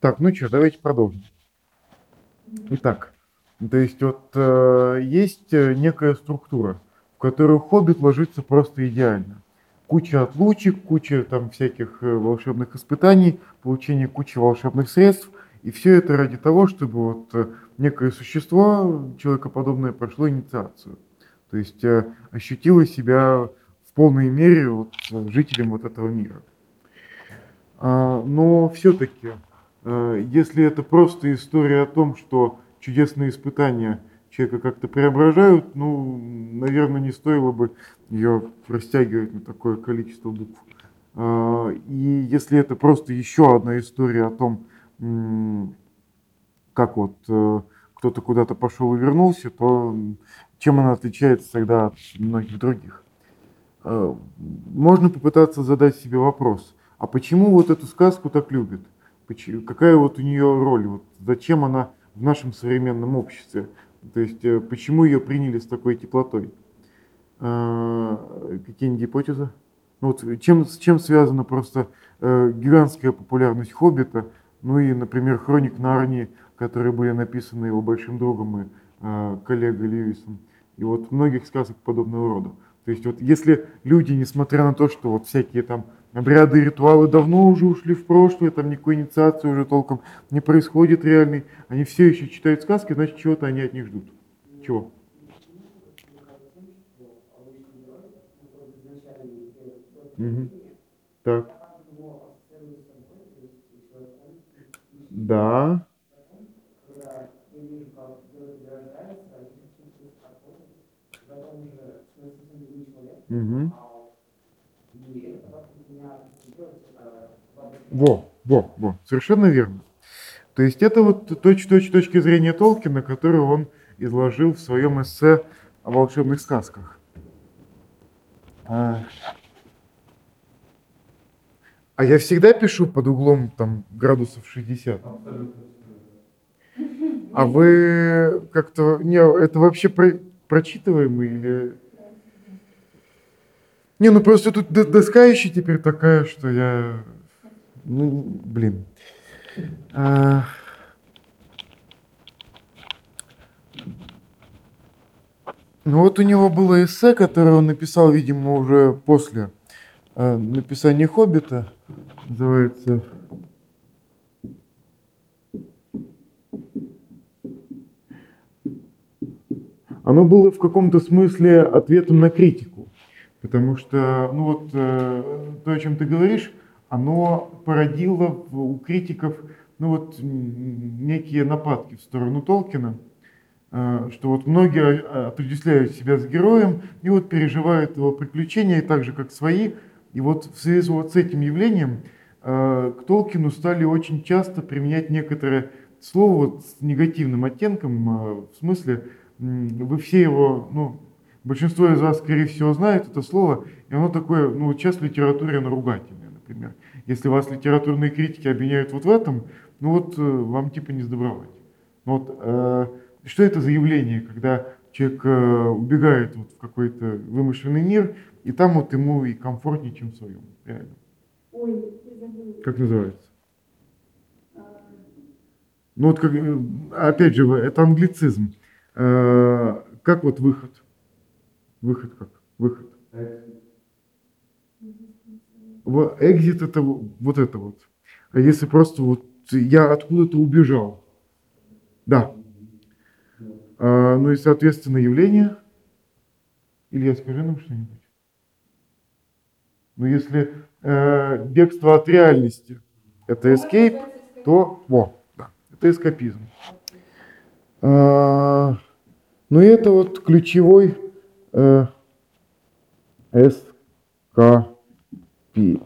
Так, ну что, давайте продолжим. Итак, то есть вот э, есть э, некая структура, в которую хоббит ложится просто идеально. Куча отлучек, куча там всяких э, волшебных испытаний, получение кучи волшебных средств. И все это ради того, чтобы вот э, некое существо человекоподобное прошло инициацию. То есть э, ощутило себя в полной мере вот, жителем вот этого мира. А, но все-таки, если это просто история о том, что чудесные испытания человека как-то преображают, ну, наверное, не стоило бы ее растягивать на такое количество букв. А, И если это просто еще одна история о том, как вот э, кто-то куда-то пошел и вернулся, то чем она отличается тогда от многих других? Э, Можно попытаться задать себе вопрос, а почему вот эту сказку так любят? Какая вот у нее роль? Вот зачем она в нашем современном обществе? То есть э, почему ее приняли с такой теплотой? Э, Какие-нибудь гипотезы? Ну вот чем, с чем связана просто э, гигантская популярность «Хоббита», ну и, например, «Хроник Нарнии», которые были написаны его большим другом и э, коллегой Льюисом, и вот многих сказок подобного рода. То есть вот если люди, несмотря на то, что вот всякие там обряды и ритуалы давно уже ушли в прошлое, там никакой инициации уже толком не происходит реальной, они все еще читают сказки, значит чего-то они от них ждут. Чего? Мгм. Так. Да. Мгм. Во, во, во, совершенно верно. То есть это вот точь-точь точки зрения Толкина, которую он изложил в своем эссе о волшебных сказках. А, а я всегда пишу под углом там градусов 60. А вы как-то... Не, это вообще про- прочитываемо или... Не, ну просто тут доска еще теперь такая, что я... Ну, блин. А, Ну вот у него было эссе, которое он написал, видимо, уже после э, написания «Хоббита». Называется Оно было в каком-то смысле ответом на критику. Потому что, ну вот, э, то, о чем ты говоришь, оно породило у критиков, ну вот, некие нападки в сторону Толкина, э, что вот многие э, отождествляют себя с героем и вот переживают его приключения так же, как свои. И вот в связи вот с этим явлением э, к Толкину стали очень часто применять некоторое слово вот с негативным оттенком, в смысле, вы все его, ну, большинство из вас, скорее всего, знает это слово, и оно такое, ну, сейчас в литературе оно ругательное, например. Если вас литературные критики обвиняют вот в этом, ну вот э, вам типа не сдобровать. Ну вот, э, что это за явление, когда человек э, убегает вот в какой-то вымышленный мир, и там вот ему и комфортнее, чем в своем, реально. Ой. Как называется? Ну вот, как, э, опять же, это англицизм. Э, Как вот выход? Выход как? Выход. Экзит это вот это вот. А если просто вот я откуда-то убежал. Да. А, ну и, соответственно, явление. Илья, скажи нам что-нибудь. Ну, если э, бегство от реальности это escape, то во, да, это эскапизм. А, ну и это вот ключевой э, СКП.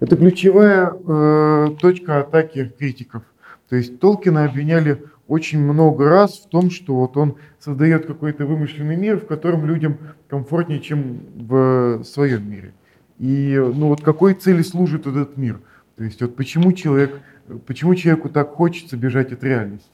Это ключевая э, точка атаки критиков. То есть Толкина обвиняли очень много раз в том, что вот он создает какой-то вымышленный мир, в котором людям комфортнее, чем в своем мире. И ну вот какой цели служит этот мир? То есть вот почему человек, почему человеку так хочется бежать от реальности?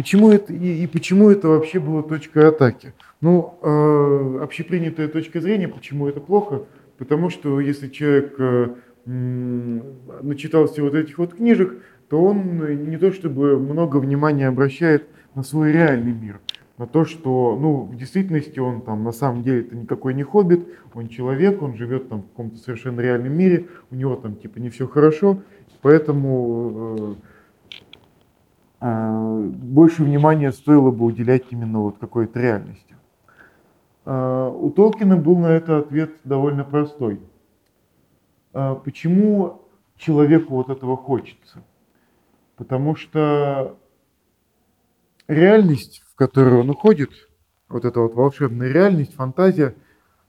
Почему это и, и почему это вообще было точкой атаки? Ну, э, общепринятая точка зрения, почему это плохо? Потому что если человек э, м, начитался вот этих вот книжек, то он не то чтобы много внимания обращает на свой реальный мир, на то, что, ну, в действительности он там на самом деле это никакой не хоббит, он человек, он живет там в каком-то совершенно реальном мире, у него там типа не все хорошо, поэтому э, э, больше внимания стоило бы уделять именно вот какой-то реальности. Э, У Толкина был на это ответ довольно простой. Э, Почему человеку вот этого хочется? Потому что реальность, в которую он уходит, вот эта вот волшебная реальность, фантазия,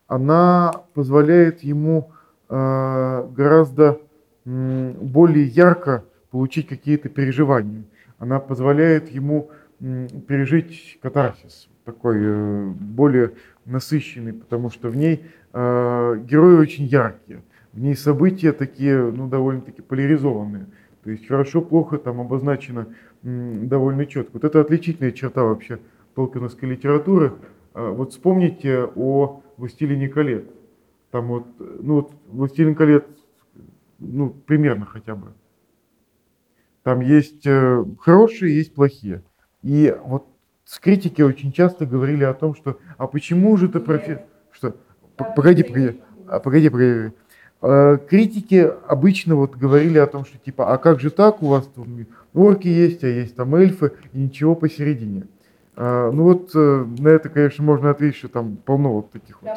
она позволяет ему гораздо более ярко получить какие-то переживания. Она позволяет ему пережить катарсис, такой э, более насыщенный, потому что в ней э, герои очень яркие, в ней события такие, ну, довольно-таки поляризованные. То есть хорошо-плохо там обозначено довольно четко. Вот это отличительная черта вообще толкиновской литературы. А, Вот вспомните о «Властелине колец». Там вот, э, ну вот «Властелин колец», ну, примерно хотя бы. Там есть э, хорошие, есть плохие. И вот с критики очень часто говорили о том, что «а почему же ты профи...» Что? П- Погоди, погоди. А, Погоди, погоди. Э, Критики обычно вот говорили о том, что типа, а как же так, у вас там орки есть, а есть там эльфы, и ничего посередине. А, Ну вот э, на это, конечно, можно ответить, что там полно вот таких вот.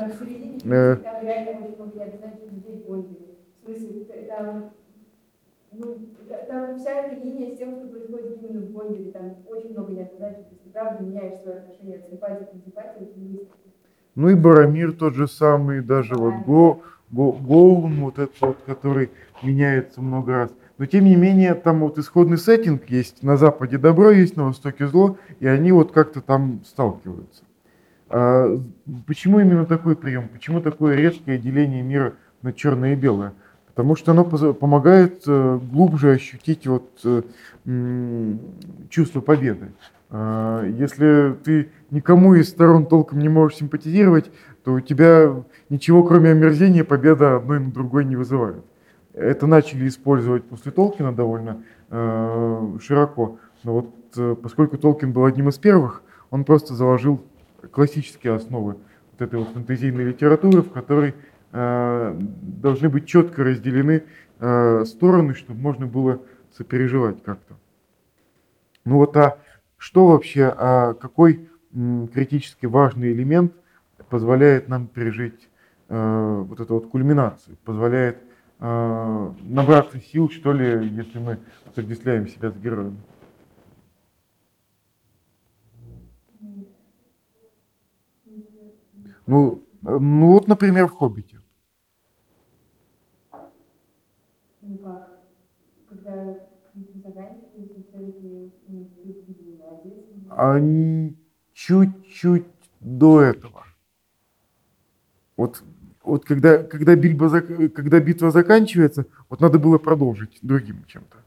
Там Э. там реально в смысле, там, ну, т- там вся эта линия с тем, что происходит именно в Бонде, там очень много необязательных. Ты правда меняешь свое отношение от симпатии к антипатии очень быстро. Ну и Барамир тот же самый, даже вот Го, Го, Голум, вот этот вот, который меняется много раз. Но тем не менее, там вот исходный сеттинг есть, на Западе добро есть, на Востоке зло, и они вот как-то там сталкиваются. А почему именно такой прием? Почему такое резкое деление мира на черное и белое? Потому что оно помогает э, глубже ощутить вот э, чувство победы. А, Если ты никому из сторон толком не можешь симпатизировать, то у тебя ничего кроме омерзения победа одной на другой не вызывает. Это начали использовать после Толкина довольно э, широко. Но вот поскольку Толкин был одним из первых, он просто заложил классические основы вот этой вот фэнтезийной литературы, в которой должны быть четко разделены э, стороны, чтобы можно было сопереживать как-то. Ну вот, а что вообще, а какой критически важный элемент позволяет нам пережить э, вот эту вот кульминацию, позволяет э, набраться сил, что ли, если мы отождествляем себя с героем? Ну, э, ну вот, например, в «Хоббите». Ну как, когда книга заканчивается, все-таки ну, ты молодец. Они чуть-чуть до этого. Вот, вот когда, когда, зак- когда битва заканчивается, вот надо было продолжить другим чем-то.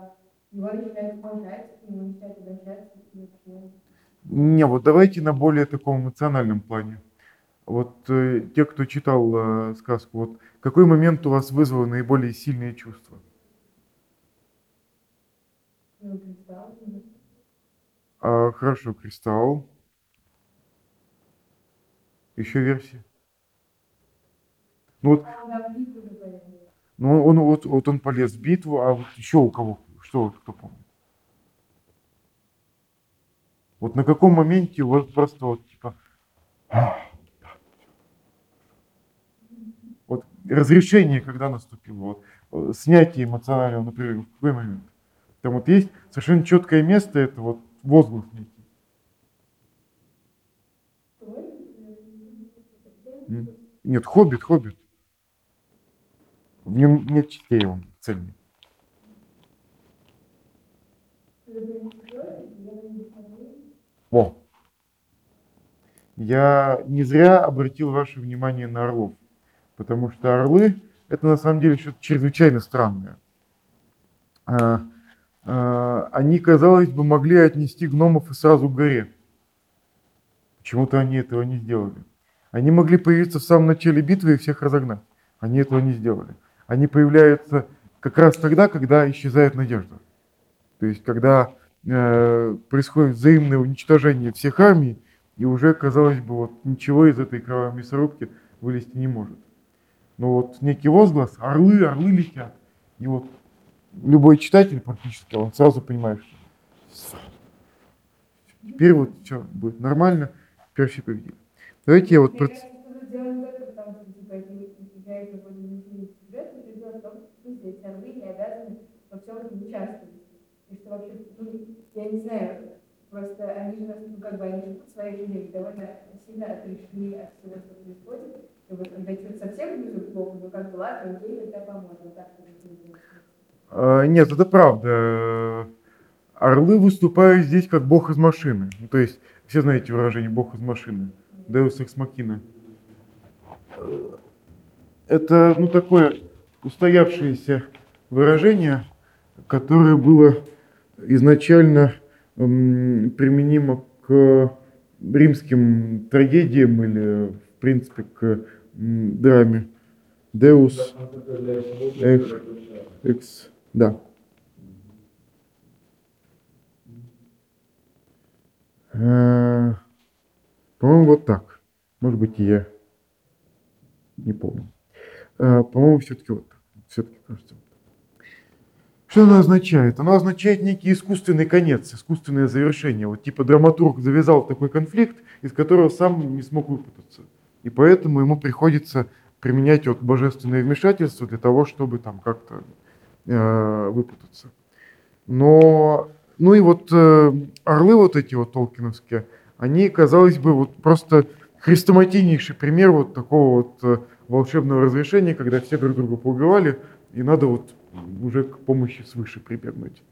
Ну, не знаю, его начинает уважать, к нему начинает обращаться, и вообще. Не, вот давайте на более таком эмоциональном плане. Вот э, те, кто читал э, сказку, вот какой момент у вас вызвал наиболее сильные чувства? Ну, кристалл, А, хорошо, Кристалл. Еще версии? Ну вот, а ну он вот, вот он полез в битву, а вот еще у кого? Что кто помнит? Вот на каком моменте у вас просто вот типа вот разрешение, когда наступило, вот э, снятие эмоционального напряга, в какой момент? Там вот есть совершенно четкое место, это вот возглас некий. Нет, хоббит, хоббит. В нем нет частей, он цельный. О. я не зря обратил ваше внимание на орлов. Потому что орлы – это на самом деле что-то чрезвычайно странное. А, а, они, казалось бы, могли отнести гномов и сразу к горе. Почему-то они этого не сделали. Они могли появиться в самом начале битвы и всех разогнать. Они этого не сделали. Они появляются как раз тогда, когда исчезает надежда. То есть, когда э, происходит взаимное уничтожение всех армий, и уже, казалось бы, вот ничего из этой кровавой мясорубки вылезти не может. Но вот некий возглас, орлы, орлы летят. И вот любой читатель практически, он сразу понимает, что теперь вот все будет нормально, теперь все победили. Давайте я вот... Мне про- кажется, что дело не только потому, что типа участвовать. Что вообще, ну, я не знаю, просто они же, ну, как бы, они живут своей жизнью довольно сильно отрешены от всего, что происходит. И вот когда что-то совсем будет плохо, ну, как бы, ладно, окей, тогда поможем. Вот так. А, Нет, это правда. Орлы выступают здесь как бог из машины. Ну, то есть, все знаете выражение бог из машины. Deus ex machina. Это, ну, такое устоявшееся выражение, которое было изначально применимо к римским трагедиям или, в принципе, к драме. Deus ex, ex да. Э, По-моему, вот так. Может быть, я не помню. Э, По-моему, все-таки вот так. Все-таки кажется. Что оно означает? Оно означает некий искусственный конец, искусственное завершение. Вот типа драматург завязал такой конфликт, из которого сам не смог выпутаться. И поэтому ему приходится применять вот божественное вмешательство для того, чтобы там как-то э, выпутаться. Но, ну и вот э, орлы вот эти вот толкиновские, они, казалось бы, вот просто хрестоматийнейший пример вот такого вот э, волшебного разрешения, когда все друг друга поубивали, и надо вот уже к помощи свыше прибегнуть.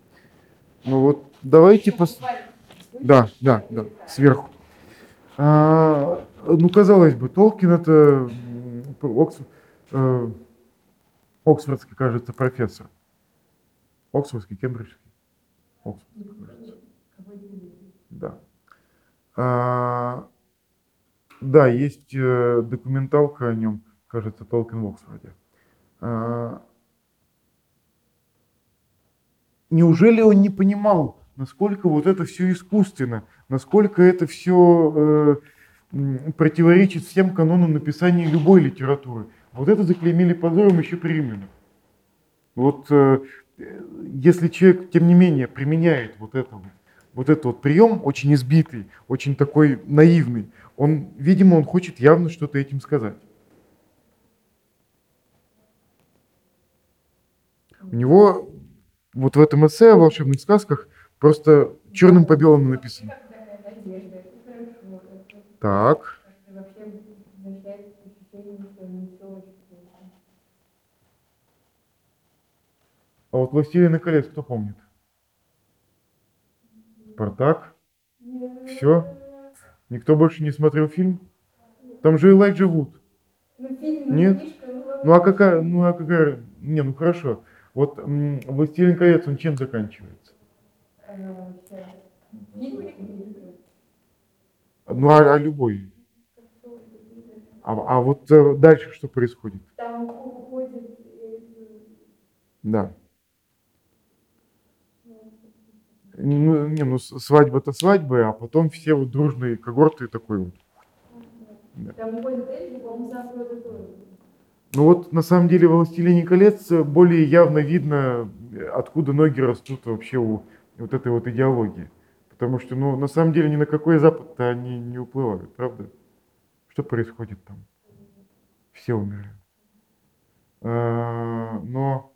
Ну вот давайте пос... Да, да, да, сверху. А, ну, казалось бы, Толкин это Окс- э, Оксфордский, кажется, профессор. Оксфордский, Кембриджский. Оксфордский, кажется. Да. А, да, есть э, документалка о нем, кажется, Толкин в Оксфорде. А, неужели он не понимал, насколько вот это все искусственно, насколько это все противоречит всем канонам написания любой литературы? Вот это заклеймили позором еще при римлянах. Вот э, э, если человек, тем не менее, применяет вот это вот, вот этот вот прием, очень избитый, очень такой наивный, он, видимо, он хочет явно что-то этим сказать. У него вот в этом эссе о волшебных сказках просто черным по белому написано. Так, а вот «Властелина колец» кто помнит? «Спартак»? Все? Никто больше не смотрел фильм? Там же Элайджа Вуд. Ну, ну, Нет. ну. Ну а какая, ну а какая, не, ну хорошо. Вот «Властелин колец», он чем заканчивается? Ну а, а любой. А, а вот э, дальше что происходит? Там уходит э, Да. Ну, не, ну свадьба-то свадьба, а потом все вот дружные когорты такой вот. там уходит Эльза, по-моему, сам. Ну вот на самом деле в «Властелине колец» более явно видно, откуда ноги растут вообще у вот этой вот идеологии. Потому что, ну, на самом деле ни на какой Запад-то они не уплывают, правда? Что происходит там? Все умирают. А, Но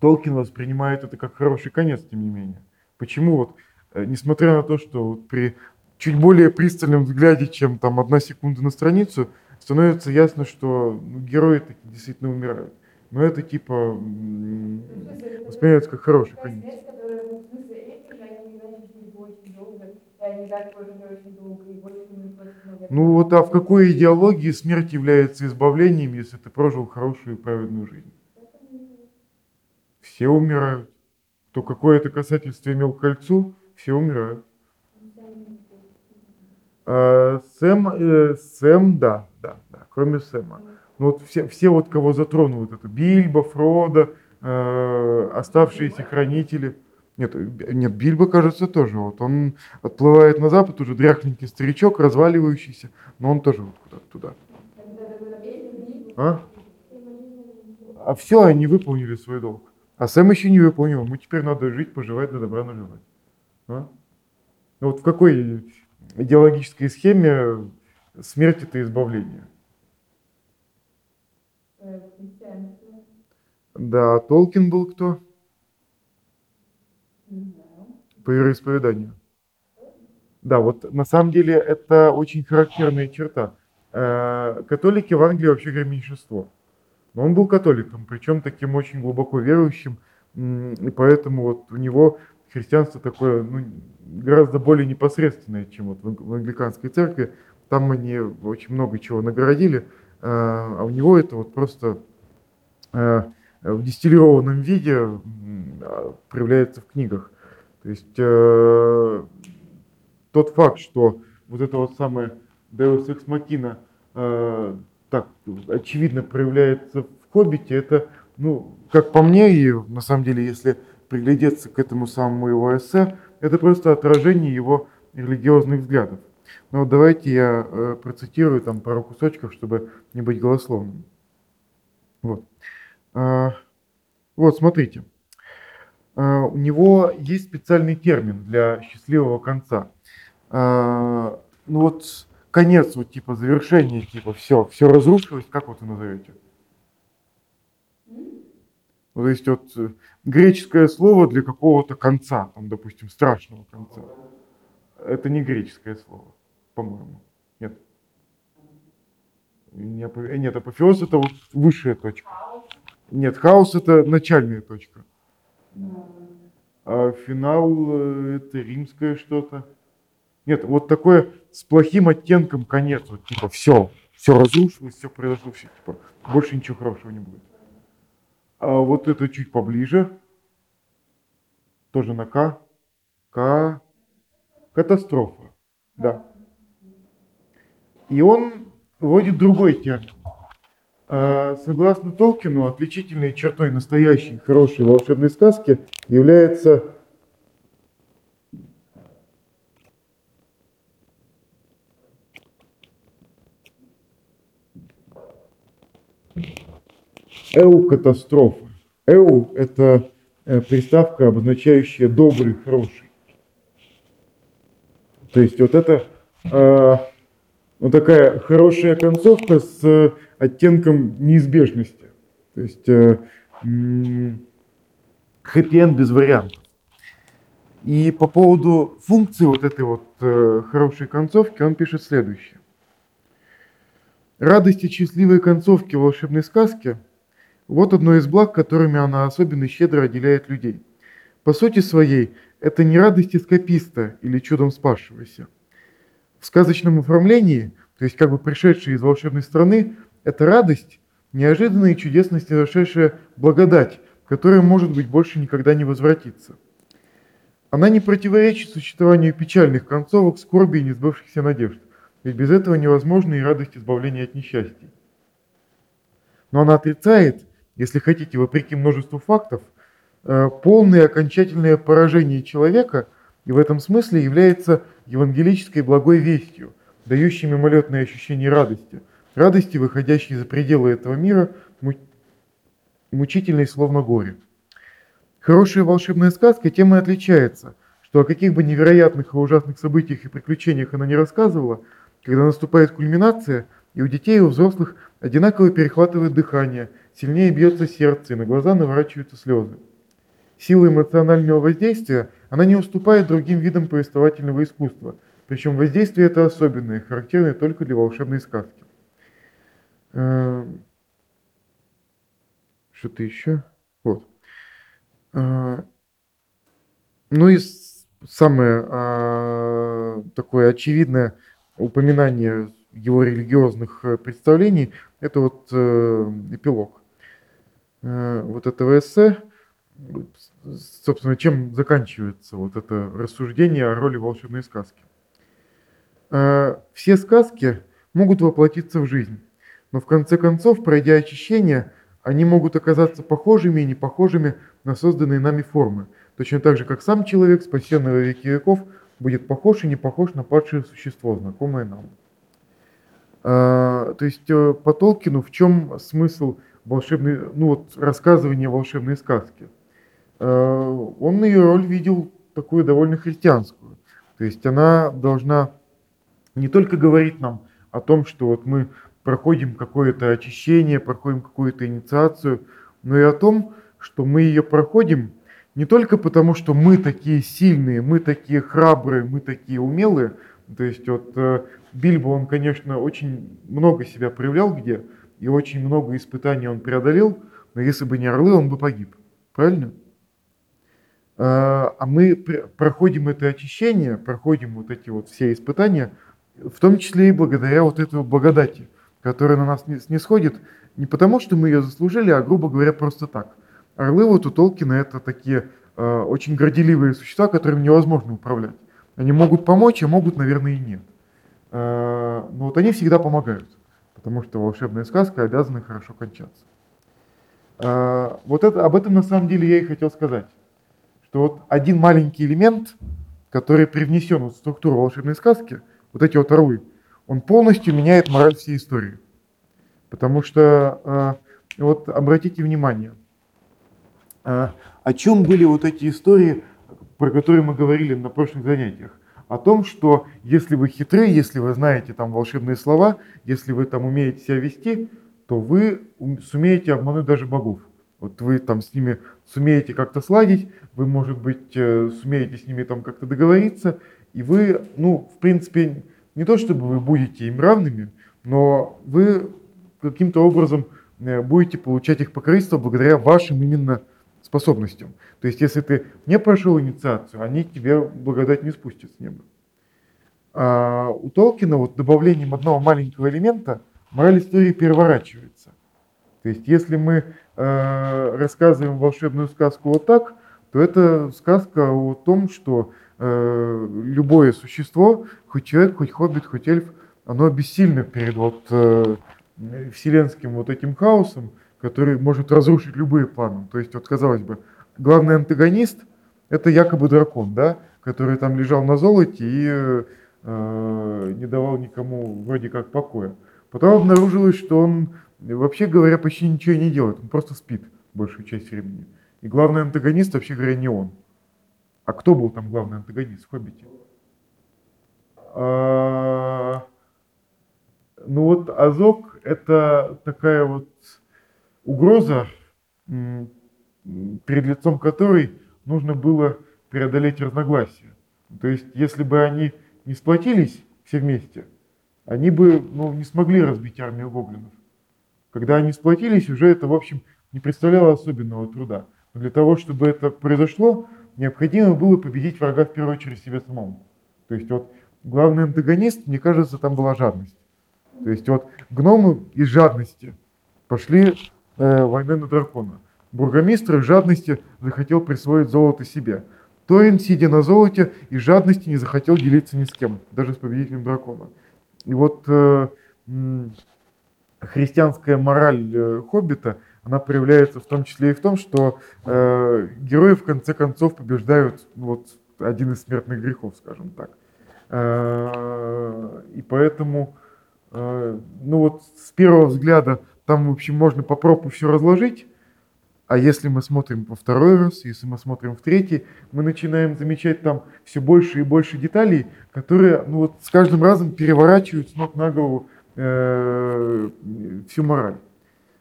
Толкин воспринимает это как хороший конец, тем не менее. Почему вот, э, несмотря на то, что вот при чуть более пристальном взгляде, чем там одна секунда на страницу, становится ясно, что герои таки действительно умирают. Но это типа это воспринимается как хороший конец. ну, вот, а в какой идеологии смерть является избавлением, если ты прожил хорошую и праведную жизнь? Все умирают. То какое-то касательство имел к кольцу, все умирают. А, Сэм, э, Сэм, да, кроме Сэма. Ну вот все, все вот, кого затронул вот это, Бильбо, Фродо, э, оставшиеся хранители. Нет, нет, Бильбо, кажется, тоже. Вот он отплывает на запад, уже дряхленький старичок, разваливающийся, но он тоже вот куда-то туда. А? А все, они выполнили свой долг. А Сэм еще не выполнил. Ему теперь надо жить, поживать, до добра наживать. А? Ну Вот в какой идеологической схеме смерть это избавление? Э. Да, а Толкин был кто? По вероисповеданию. Да, вот на самом деле это очень характерная черта. Э, Католики в Англии вообще говоря меньшинство. Но он был католиком, причем таким очень глубоко верующим, и поэтому вот у него христианство такое ну, гораздо более непосредственное, чем вот в ан- в англиканской церкви. Там они очень много чего нагородили, а у него это вот просто э, в дистиллированном виде а, проявляется в книгах. То есть э, тот факт, что вот это вот самое Deus Ex Machina э, так очевидно проявляется в «Хоббите», это, ну, как по мне, и на самом деле, если приглядеться к этому самому его эссе, это просто отражение его религиозных взглядов. Но вот давайте я э, процитирую там пару кусочков, чтобы не быть голословным. Вот. А, вот, смотрите. А, у него есть специальный термин для счастливого конца. А, ну вот конец, вот типа завершение, типа все, все разрушилось, как вот вы назовете? Ну, то есть вот э, греческое слово для какого-то конца, там, допустим, страшного конца. Это не греческое слово, по-моему. Нет. Не апо- э, Нет, апофеоз это вот высшая точка. Нет, хаос это начальная точка. А финал э, это римское что-то. Нет, вот такое с плохим оттенком конец. Вот типа все, все разрушилось, все произошло, все, типа, больше ничего хорошего не будет. А вот это чуть поближе. Тоже на К. К. Катастрофа. Да. И он вводит другой термин. А, Согласно Толкину, отличительной чертой настоящей хорошей волшебной сказки является эу-катастрофа. Эу – это э, приставка, обозначающая добрый, хороший. То есть вот это э, вот такая хорошая концовка с э, оттенком неизбежности. То есть э, хэппи-энд без вариантов. И по поводу функции вот этой вот э, хорошей концовки он пишет следующее. Радость и счастливые концовки волшебной сказки – вот одно из благ, которыми она особенно щедро отделяет людей. По сути своей, это не радость эскаписта или чудом спасшегося. В сказочном оформлении, то есть как бы пришедшая из волшебной страны, это радость, неожиданная и чудесно снизошедшая благодать, которая, может быть, больше никогда не возвратится. Она не противоречит существованию печальных концовок, скорби и несбывшихся надежд, ведь без этого невозможна и радость избавления от несчастий. Но она отрицает, если хотите, вопреки множеству фактов, э, полное окончательное поражение человека и в этом смысле является евангелической благой вестью, дающей мимолетное ощущение радости, радости, выходящей за пределы этого мира, му- мучительной словно горе. Хорошая волшебная сказка тем и отличается, что о каких бы невероятных и ужасных событиях и приключениях она не рассказывала, когда наступает кульминация, и у детей, и у взрослых одинаково перехватывает дыхание, сильнее бьется сердце, и на глаза наворачиваются слезы. Сила эмоционального воздействия, она не уступает другим видам повествовательного искусства, причем воздействие это особенное, характерное только для волшебной сказки. Эм, Что-то еще? Вот. Э, Ну и самое а, такое очевидное упоминание его религиозных э, представлений, это вот э, эпилог э, вот этого эссе, собственно, чем заканчивается вот это рассуждение о роли волшебной сказки. Э, все сказки могут воплотиться в жизнь, но в конце концов, пройдя очищение, они могут оказаться похожими и непохожими на созданные нами формы, точно так же, как сам человек, спасенный во веки веков, будет похож и не похож на падшее существо, знакомое нам. А, то есть э, по Толкину в чем смысл волшебной, ну вот рассказывания волшебной сказки? А, он ее роль видел такую довольно христианскую. То есть она должна не только говорить нам о том, что вот мы проходим какое-то очищение, проходим какую-то инициацию, но и о том, что мы ее проходим не только потому, что мы такие сильные, мы такие храбрые, мы такие умелые, то есть вот э, Бильбо, он, конечно, очень много себя проявлял где, и очень много испытаний он преодолел, но если бы не орлы, он бы погиб. Правильно? А, а мы проходим это очищение, проходим вот эти вот все испытания, в том числе и благодаря вот этой благодати, которая на нас не сходит не потому, что мы ее заслужили, а, грубо говоря, просто так. Орлы вот у Толкина это такие э, очень горделивые существа, которыми невозможно управлять. Они могут помочь, а могут, наверное, и нет. Э, но вот они всегда помогают, потому что волшебная сказка обязана хорошо кончаться. Э, вот это, об этом на самом деле я и хотел сказать, что вот один маленький элемент, который привнесен в структуру волшебной сказки, вот эти вот орлы, он полностью меняет мораль всей истории. Потому что, вот обратите внимание, о чем были вот эти истории, про которые мы говорили на прошлых занятиях о том, что если вы хитры, если вы знаете там волшебные слова, если вы там умеете себя вести, то вы сумеете обмануть даже богов. Вот вы там с ними сумеете как-то сладить, вы, может быть, э, сумеете с ними там как-то договориться, и вы, ну, в принципе, не то чтобы вы будете им равными, но вы каким-то образом э, будете получать их покровительство благодаря вашим именно способностям. То есть, если ты не прошел инициацию, они тебе благодать не спустят с неба. А у Толкина вот добавлением одного маленького элемента мораль истории переворачивается. То есть, если мы рассказываем волшебную сказку вот так, то это сказка о том, что э, любое существо, хоть человек, хоть хоббит, хоть эльф, оно бессильно перед вот э, вселенским вот этим хаосом, который может разрушить любые планы. То есть, вот казалось бы, главный антагонист это якобы дракон, да, который там лежал на золоте и э, не давал никому вроде как покоя. Потом обнаружилось, что он, вообще говоря, почти ничего не делает, он просто спит большую часть времени. И главный антагонист, вообще говоря, не он. А кто был там главный антагонист в «Хоббите»? А, ну вот Азок это такая вот угроза, перед лицом которой нужно было преодолеть разногласия. То есть, если бы они не сплотились все вместе, они бы ну, не смогли разбить армию гоблинов. Когда они сплотились, уже это, в общем, не представляло особенного труда. Но для того, чтобы это произошло, необходимо было победить врага в первую очередь себе самому. То есть вот главный антагонист, мне кажется, там была жадность. То есть вот гномы из жадности пошли э, войны на дракона. Бургомистр из жадности захотел присвоить золото себе. Торин, сидя на золоте, из жадности не захотел делиться ни с кем, даже с победителем дракона. И вот э, христианская мораль э, Хоббита, она проявляется в том числе и в том, что э, герои в конце концов побеждают ну, вот, один из смертных грехов, скажем так. Э, и поэтому, э, ну вот с первого взгляда там, в общем, можно по все разложить, а если мы смотрим по второй раз, если мы смотрим в третий, мы начинаем замечать там все больше и больше деталей, которые ну, вот, с каждым разом переворачивают с ног на голову э, всю мораль.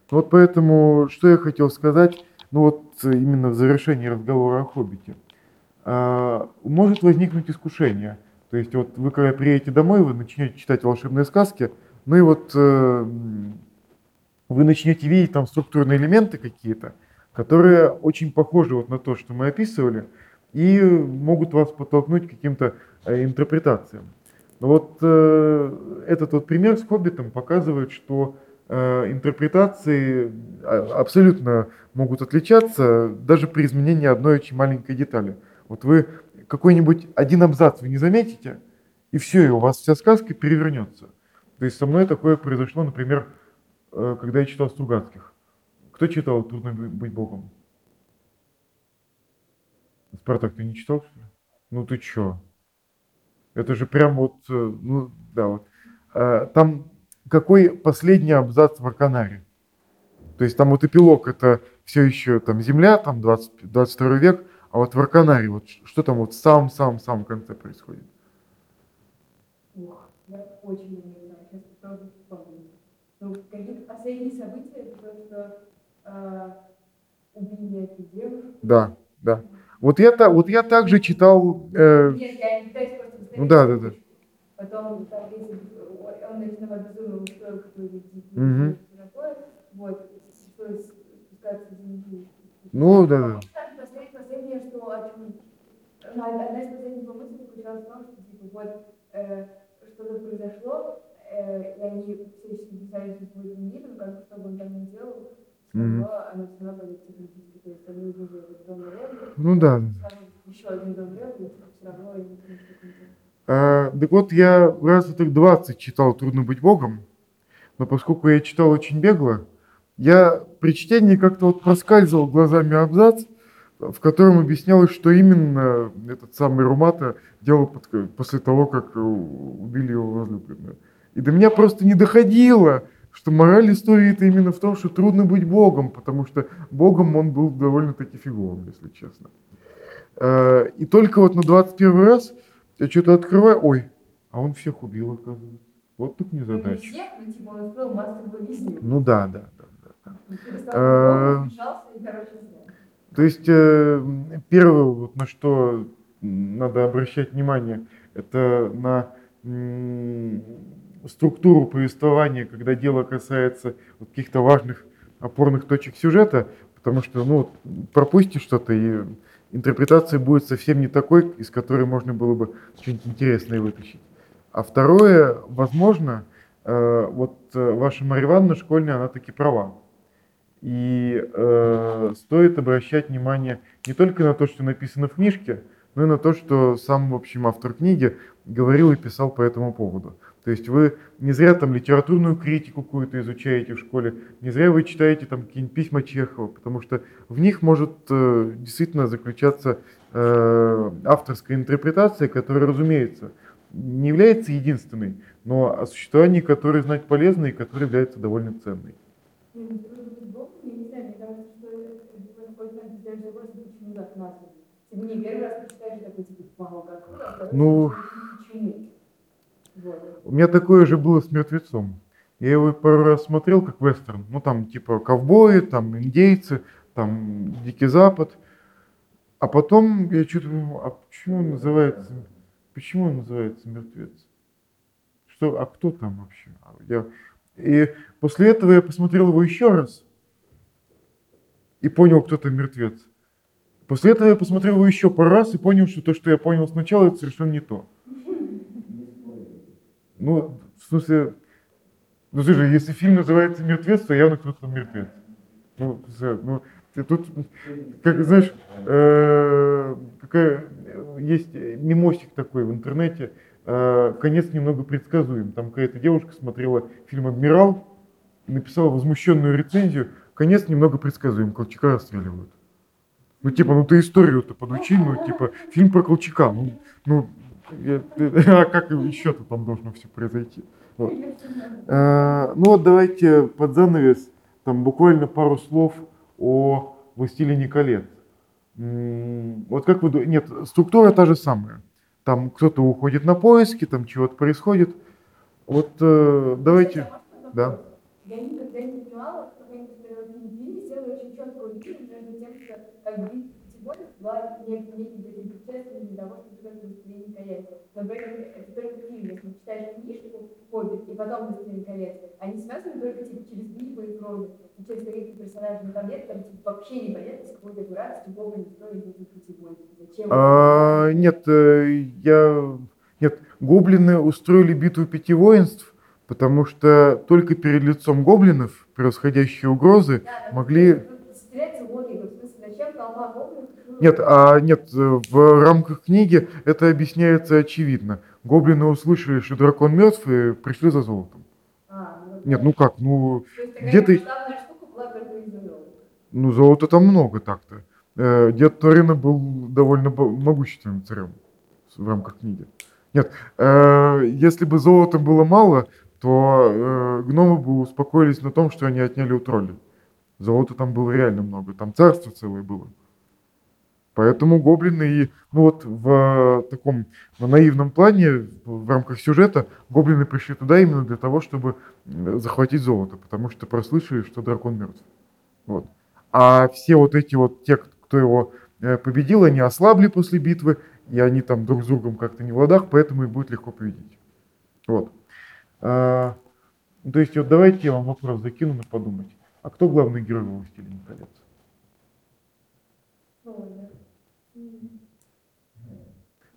Вот поэтому, что я хотел сказать, ну вот именно в завершении разговора о «Хоббите». А, может возникнуть искушение. То есть вот вы когда приедете домой, вы начнете читать волшебные сказки, ну и вот э, вы начнете видеть там структурные элементы какие-то, которые очень похожи вот на то, что мы описывали, и могут вас подтолкнуть к каким-то э, интерпретациям. Но вот э, этот вот пример с «Хоббитом» показывает, что э, интерпретации а, абсолютно могут отличаться даже при изменении одной очень маленькой детали. Вот вы какой-нибудь один абзац вы не заметите, и все, и у вас вся сказка перевернется. То есть со мной такое произошло, например, э, когда я читал Стругацких. Кто читал «Трудно быть Богом»? Спартак, ты не читал? Ну ты чё? Это же прям вот, э, ну да, вот. А, там какой последний абзац в Арканаре? То есть там вот эпилог, это все еще там Земля, там 20, 22 век, а вот в Арканаре, вот что там вот в самом-самом-самом конце происходит? Ух, я очень не знаю, сейчас попробую вспомнить. Ну, какие-то последние события, это то, что э, убили эту девушку. Да, да. Вот я, вот я также читал... э, Нет, я не просто Ну да, да, да. Потом, там, если он начинал безумно устроил Мгм. такое, вот, спускаться земли. Ну, да, да. Последнее, что одна из последних мыслей заключалась в том, что типа вот э, что-то произошло, э, и они все еще писали, что будет мир, но как бы что бы он там ни делал, оно все равно будет психологически, то есть они этот дом Ну да. еще один дом Ревли, все равно они не так вот, я раз это 20 читал «Трудно быть Богом», но поскольку я читал очень бегло, я при чтении как-то вот проскальзывал глазами абзац, в котором объяснялось, что именно этот самый Румата делал под- после того, как убили его возлюбленную. И до меня просто не доходило, что мораль истории это именно в том, что трудно быть Богом, потому что Богом он был довольно-таки фиговым, если честно. Э, И только вот на 21 раз я что-то открываю, ой, а он всех убил, оказывается. Вот тут Ну, не незадача. всех, но типа он устроил массу. Ну да, да, да. да. Э. То есть э, первое, вот на что надо обращать внимание, это на структуру повествования, когда дело касается вот каких-то важных опорных точек сюжета, потому что ну, пропустишь что-то, и интерпретация будет совсем не такой, из которой можно было бы что-нибудь интересное вытащить. А второе, возможно, э, вот э, ваша Марья Ивановна школьная, она таки права. И э, стоит обращать внимание не только на то, что написано в книжке, но и на то, что сам, в общем, автор книги говорил и писал по этому поводу. То есть вы не зря там литературную критику какую-то изучаете в школе, не зря вы читаете там какие-нибудь письма Чехова, потому что в них может э, действительно заключаться э, авторская интерпретация, которая, разумеется, не является единственной, но о существовании которой знать полезно и которая является довольно ценной. Ну, У меня такое же было с мертвецом. Я его пару раз смотрел как вестерн. Ну там типа ковбои, там индейцы, там Дикий Запад. А потом я что-то думаю, а почему он называется, почему он называется мертвец? Что, а кто там вообще? Я, и после этого я посмотрел его еще раз и понял, кто там мертвец. После этого я посмотрел его еще пару раз и понял, что то, что я понял сначала, это совершенно не то. Ну, в смысле, ну слушай, если фильм называется «Мертвец», то явно кто-то мертвец. Ну, ну, ты тут, как знаешь, э, какая, есть мимосик такой в интернете, э, конец немного предсказуем. Там какая-то девушка смотрела фильм «Адмирал», написала возмущенную рецензию, конец немного предсказуем, Колчака расстреливают. Ну, типа, ну ты историю-то подучи, ну, типа, фильм про Колчака, ну, ну, а как еще-то там должно все произойти? Вот. Э, Ну вот давайте под занавес там буквально пару слов о «Властелине колец». Вот как вы думаете, нет, структура та же самая. Там кто-то уходит на поиски, там чего-то происходит. Вот э, давайте, да. Я никогда не понимала, в какой-нибудь переводной фильме сделали очень четкую линию между тем, что как бы Тимофей была неким неким таким в «Властелине колец». Но при этом это только фильм, если читаешь книжку «Хоббит» и потом «Властелин колец», они связаны только типа через битвы и крови, и через каких-то персонажей, но там нет, там типа, вообще непонятно, с какой-то дурацкий бога никто не будет бой. Зачем? А, нет, э, я... Нет, гоблины устроили битву пяти воинств, потому что только перед лицом гоблинов превосходящие угрозы Да, да, могли... тут теряется логика. В смысле, зачем толпа гоблинов? Ну, Нет, а нет, в рамках книги это объясняется очевидно. Гоблины услышали, что дракон мертв и пришли за золотом. А, ну, Нет, ну как, ну, где ты- ну золота там много так-то. Э, Дед Торина был довольно могущественным царем в рамках книги. Нет, э, если бы золота было мало, то э, гномы бы успокоились на том, что они отняли у троллей. Золота там было реально много, там царство целое было. Поэтому гоблины и, ну вот в э, таком в наивном плане, в в рамках сюжета, гоблины пришли туда именно для того, чтобы захватить золото, потому что прослышали, что дракон мертв. Вот. А все вот эти вот, те, кто его э, победил, они ослабли после битвы, и они там друг с другом как-то не в ладах, поэтому и будет легко победить. Вот. А, то есть вот давайте я вам вопрос закину на подумать. А кто главный герой во «Властелине колец»? Ну, да.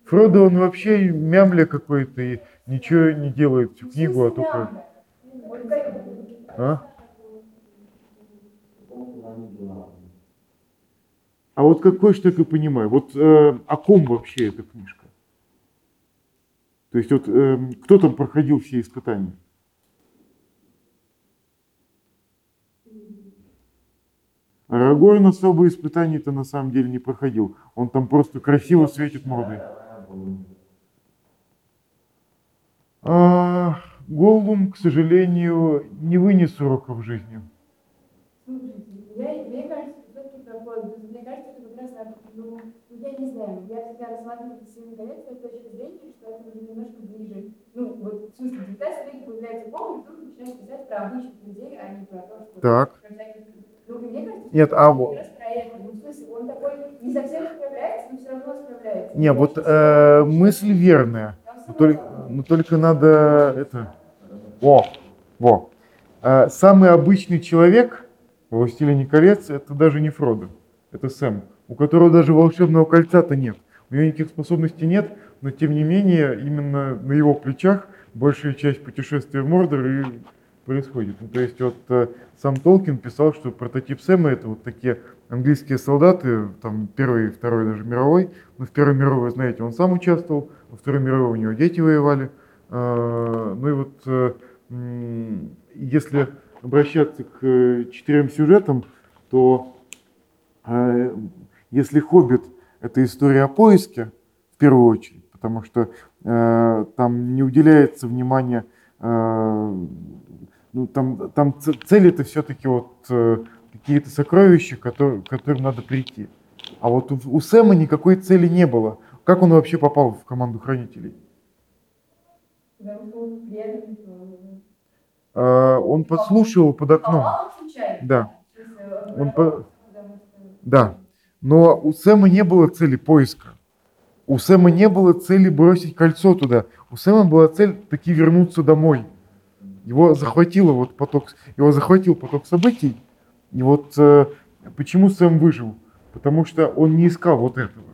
Фродо, он вообще мямля какой-то и ничего не делает всю книгу, а только... А? А вот какой так и понимаю, вот э, о ком вообще эта книжка? То есть вот эм, кто там проходил все испытания? Арагорн особо испытаний-то на самом деле не проходил. Он там просто красиво светит мордой. А, Голлум, к сожалению, не вынес уроков жизни. Слушайте, я, мне кажется, все-таки такое, мне кажется, что как раз, ну, ну, я не знаю, я всегда рассматриваю «Властелин колец» с точки зрения, что это уже немножко ближе. Ну, вот, в смысле, 19 веке появляется Голлум, и тут начинают писать про обычных людей, а не про то, что... Так. про всяких- Ну, и мне кажется, Нет, а вот- он такой не совсем справляется, но все равно справляется. Не, вот э, мысль верная. Но только, но только надо это. Во, во. Э, самый обычный человек в «Властелине колец» это даже не Фродо, это Сэм, у которого даже волшебного кольца-то нет. У него никаких способностей нет, но тем не менее именно на его плечах большая часть путешествия в Мордор и происходит. Ну, то есть вот э, сам Толкин писал, что прототип Сэма это вот такие английские солдаты, там первый, второй даже мировой. Но в первой мировой, знаете, он сам участвовал, во второй мировой у него дети воевали. А, Ну и вот э, если обращаться к э, четырем сюжетам, то если «Хоббит» — это история о поиске, в первую очередь, потому что там не уделяется внимания, ну, там, там цель это все-таки вот э, какие-то сокровища, которые, к которым надо прийти. А вот у, у Сэма никакой цели не было. Как он вообще попал в команду хранителей? А, он подслушивал под окном. Да. Э, Он по- Да. Но у Сэма не было цели поиска. У Сэма не было цели бросить кольцо туда. У Сэма была цель таки вернуться домой. Его захватило вот поток, его захватил поток событий. И вот э, почему Сэм выжил? Потому что он не искал вот этого.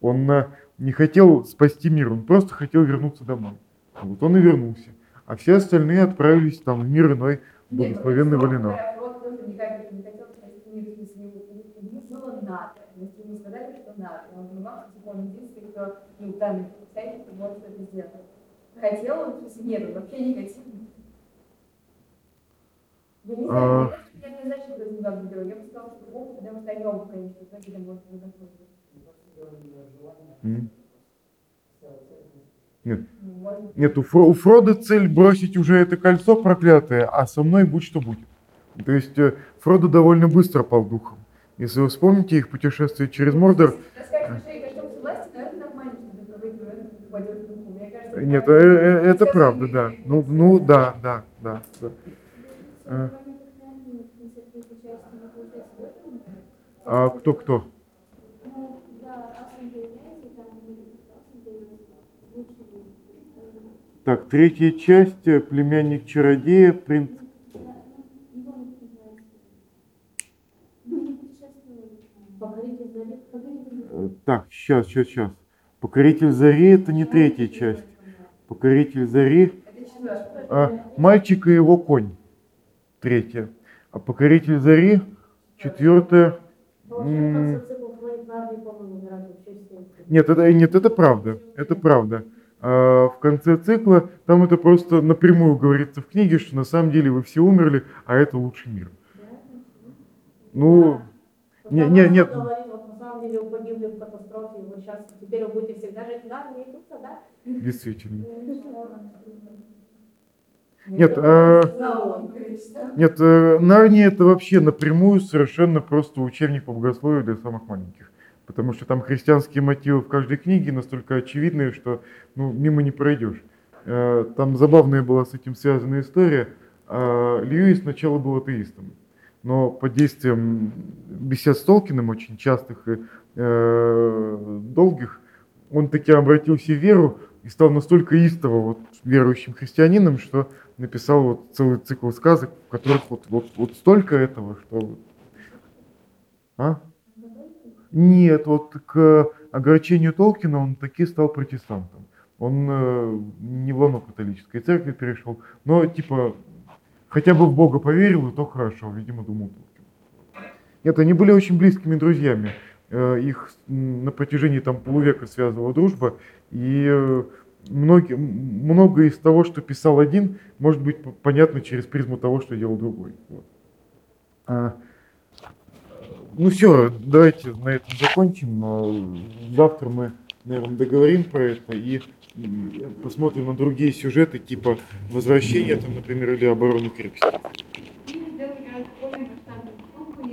Он э, не хотел спасти мир, он просто хотел вернуться домой. Вот он и вернулся. А все остальные отправились там в мир иной, благословенный Валинор. То есть типа, ну. Хотел он, в смысле, нет, вообще не хотел. Я не знаю, А. я не знаю, что это не надо делать. Я бы сказала, что Бог, потому что о нем, конечно, знаете, там может выдохнуть. М. Нет, Нет, у, Фро- у Фрода цель бросить уже это кольцо проклятое, а со мной будь что будет. То есть э, Фродо довольно быстро пал духом. Если вы вспомните их путешествие через Мордор, нет, это э, э, это правда, да. Ну, ну да, да, да. да. А кто кто? Так, третья часть, э, племянник чародея, принц. э, Так, сейчас, сейчас, сейчас. Покоритель зари это не третья часть. Покоритель зари, а, мальчик и его конь. Третье. А покоритель зари, четвертое. Нет, это, нет, это правда. Это правда. А в конце цикла там это просто напрямую говорится в книге, что на самом деле вы все умерли, а это лучший мир. Ну, не, не, нет. Говорит, вот на самом деле вы погибли в катастрофе, вы сейчас теперь вы будете всегда жить в Нарнии, и тут, да? Действительно. Нет, а, нет, э, Нарния это вообще напрямую совершенно просто учебник по богословию для самых маленьких. Потому что там христианские мотивы в каждой книге настолько очевидные, что ну, мимо не пройдешь. Э, Там забавная была с этим связана история. А, Льюис сначала был атеистом, но под действием бесед с Толкиным, очень частых и э, долгих, он таки обратился в веру и стал настолько истово вот, верующим христианином, что написал вот целый цикл сказок, в которых вот, вот, вот столько этого, что... А? Нет, вот к огорчению Толкина он таки стал протестантом. Он э, не в лоно католической церкви перешел, но типа хотя бы в Бога поверил, и то хорошо, видимо, думал Толкин. Нет, они были очень близкими друзьями. Э, Их на протяжении там полувека связывала дружба, и э, многие, многое из того, что писал один, может быть понятно через призму того, что делал другой. Вот. А, ну все, давайте на этом закончим. А, Завтра мы, наверное, договорим про это и посмотрим на другие сюжеты, типа возвращения, там, например, или обороны крепости.